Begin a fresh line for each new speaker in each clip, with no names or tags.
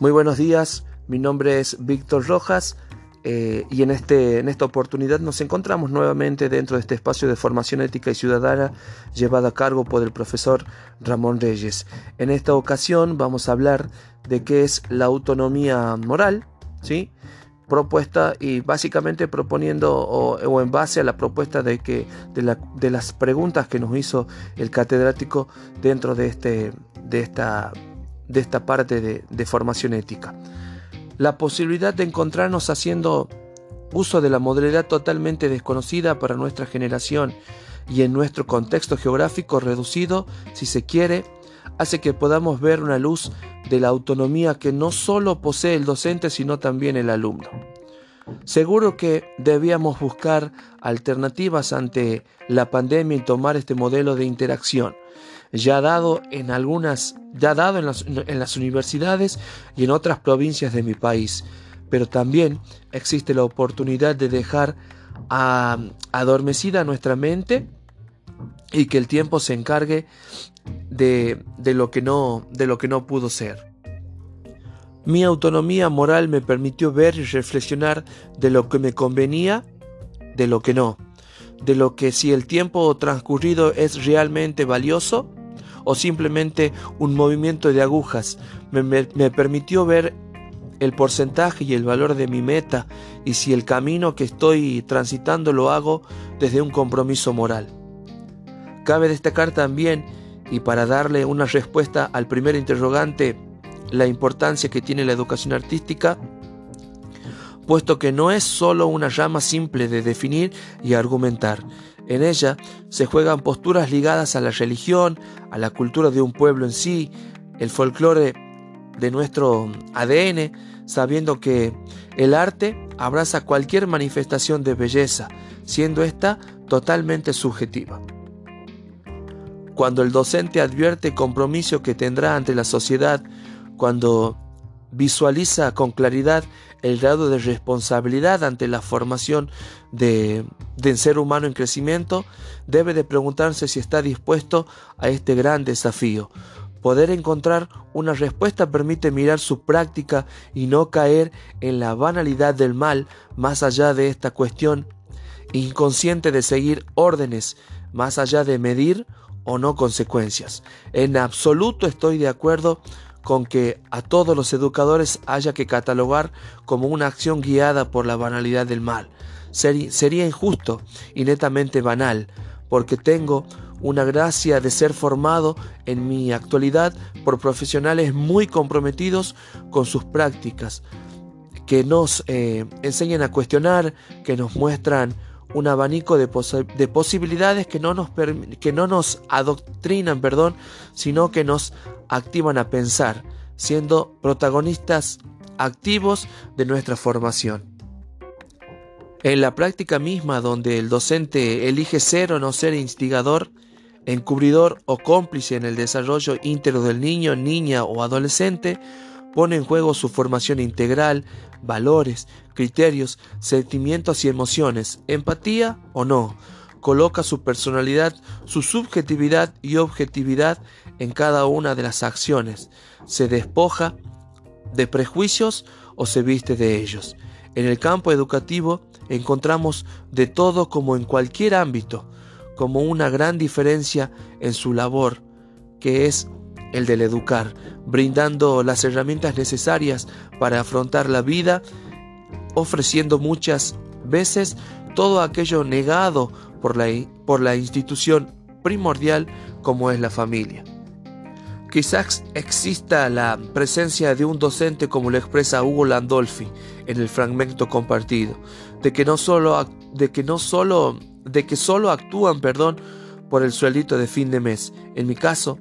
Muy buenos días, mi nombre es Víctor Rojas eh, y en, este, en esta oportunidad nos encontramos nuevamente dentro de este espacio de formación ética y ciudadana llevado a cargo por el profesor Ramón Reyes. En esta ocasión vamos a hablar de qué es la autonomía moral, ¿sí? propuesta y básicamente proponiendo o, en base a la propuesta de que de, de, las preguntas que nos hizo el catedrático dentro de este de esta de esta parte de, formación ética. La posibilidad de encontrarnos haciendo uso de la modalidad totalmente desconocida para nuestra generación y en nuestro contexto geográfico reducido, si se quiere, hace que podamos ver una luz de la autonomía que no solo posee el docente, sino también el alumno. Seguro que debíamos buscar alternativas ante la pandemia y tomar este modelo de interacción, ya dado en algunas, ya dado en las, universidades y en otras provincias de mi país. Pero también existe la oportunidad de dejar adormecida nuestra mente y que el tiempo se encargue de, de, lo que no, de lo que no pudo ser. Mi autonomía moral me permitió ver y reflexionar de lo que me convenía, de lo que no, de lo que si el tiempo transcurrido es realmente valioso o simplemente un movimiento de agujas. Me, permitió ver el porcentaje y el valor de mi meta y si el camino que estoy transitando lo hago desde un compromiso moral. Cabe destacar también, y para darle una respuesta al primer interrogante, la importancia que tiene la educación artística, puesto que no es sólo una rama simple de definir y argumentar, en ella se juegan posturas ligadas a la religión, a la cultura de un pueblo en sí, el folclore de nuestro ADN, sabiendo que el arte abraza cualquier manifestación de belleza, siendo esta totalmente subjetiva. Cuando el docente advierte compromiso que tendrá ante la sociedad, cuando visualiza con claridad el grado de responsabilidad ante la formación de, de ser humano en crecimiento, debe de preguntarse si está dispuesto a este gran desafío. Poder encontrar una respuesta permite mirar su práctica y no caer en la banalidad del mal más allá de esta cuestión inconsciente de seguir órdenes, más allá de medir o no consecuencias. En absoluto estoy de acuerdo con que a todos los educadores haya que catalogar como una acción guiada por la banalidad del mal. sería injusto y netamente banal, porque tengo una gracia de ser formado en mi actualidad por profesionales muy comprometidos con sus prácticas, que nos eh, enseñan a cuestionar, que nos muestran un abanico de, de posibilidades que no, nos que no nos adoctrinan, perdón, sino que nos activan a pensar, siendo protagonistas activos de nuestra formación. En la práctica misma donde el docente elige ser o no ser instigador, encubridor o cómplice en el desarrollo íntegro del niño, niña o adolescente, pone en juego su formación integral, valores, criterios, sentimientos y emociones, empatía o no, coloca su personalidad, su subjetividad y objetividad en cada una de las acciones, se despoja de prejuicios o se viste de ellos. En el campo educativo encontramos de todo como en cualquier ámbito, como una gran diferencia en su labor, que es el del educar, brindando las herramientas necesarias para afrontar la vida, ofreciendo muchas veces todo aquello negado por la, por la institución primordial como es la familia. Quizás exista la presencia de un docente como lo expresa Hugo Landolfi en el fragmento compartido, de que no solo, de que no solo, de que solo actúan, perdón, por el sueldito de fin de mes. En mi caso,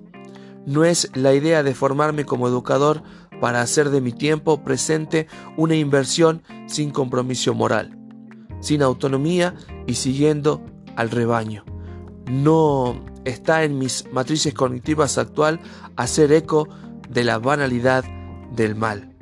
no es la idea de formarme como educador para hacer de mi tiempo presente una inversión sin compromiso moral, sin autonomía y siguiendo al rebaño. No está en mis matrices cognitivas actual hacer eco de la banalidad del mal.